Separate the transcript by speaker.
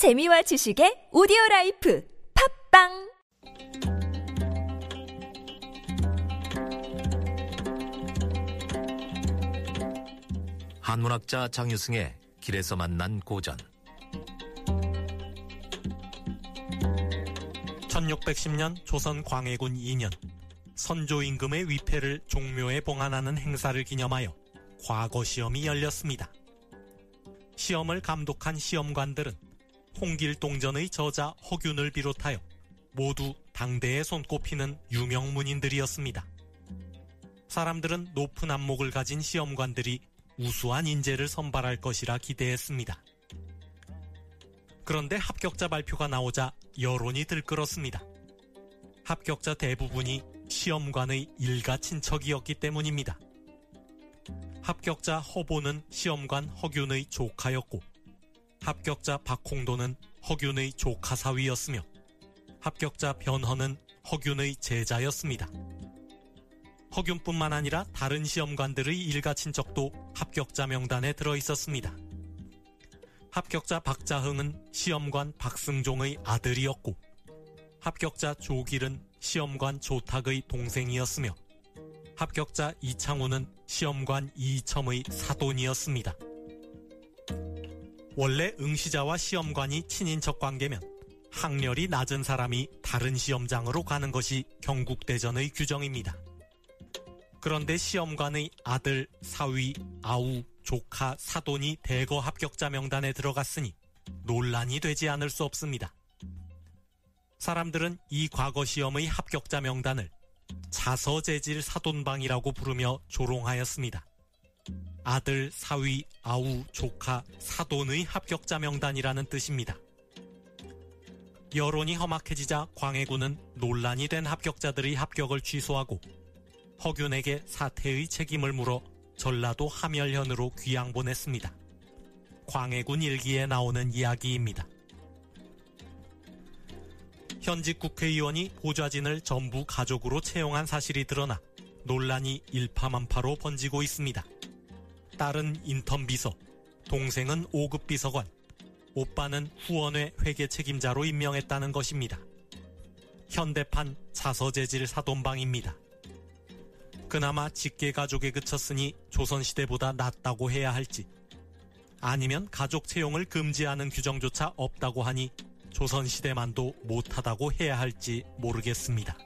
Speaker 1: 재미와 지식의 오디오 라이프 팟빵
Speaker 2: 한문학자 장유승의 길에서 만난 고전
Speaker 3: 1610년 조선 광해군 2년 선조 임금의 위패를 종묘에 봉안하는 행사를 기념하여 과거 시험이 열렸습니다. 시험을 감독한 시험관들은 홍길동전의 저자 허균을 비롯하여 모두 당대에 손꼽히는 유명 문인들이었습니다. 사람들은 높은 안목을 가진 시험관들이 우수한 인재를 선발할 것이라 기대했습니다. 그런데 합격자 발표가 나오자 여론이 들끓었습니다. 합격자 대부분이 시험관의 일가 친척이었기 때문입니다. 합격자 허보는 시험관 허균의 조카였고 합격자 박홍도는 허균의 조카 사위였으며 합격자 변헌은 허균의 제자였습니다. 허균뿐만 아니라 다른 시험관들의 일가 친척도 합격자 명단에 들어 있었습니다. 합격자 박자흥은 시험관 박승종의 아들이었고 합격자 조길은 시험관 조탁의 동생이었으며 합격자 이창우는 시험관 이첨의 사돈이었습니다. 원래 응시자와 시험관이 친인척 관계면 학렬이 낮은 사람이 다른 시험장으로 가는 것이 경국대전의 규정입니다. 그런데 시험관의 아들, 사위, 아우, 조카, 사돈이 대거 합격자 명단에 들어갔으니 논란이 되지 않을 수 없습니다. 사람들은 이 과거 시험의 합격자 명단을 자서재질 사돈방이라고 부르며 조롱하였습니다. 아들, 사위, 아우, 조카, 사돈의 합격자 명단이라는 뜻입니다. 여론이 험악해지자 광해군은 논란이 된 합격자들의 합격을 취소하고 허균에게 사태의 책임을 물어 전라도 함열현으로 귀양 보냈습니다. 광해군 일기에 나오는 이야기입니다. 현직 국회의원이 보좌진을 전부 가족으로 채용한 사실이 드러나 논란이 일파만파로 번지고 있습니다. 딸은 인턴 비서, 동생은 5급 비서관, 오빠는 후원회 회계 책임자로 임명했다는 것입니다. 현대판 자서재질 사돈방입니다. 그나마 직계 가족에 그쳤으니 조선시대보다 낫다고 해야 할지, 아니면 가족 채용을 금지하는 규정조차 없다고 하니 조선시대만도 못하다고 해야 할지 모르겠습니다.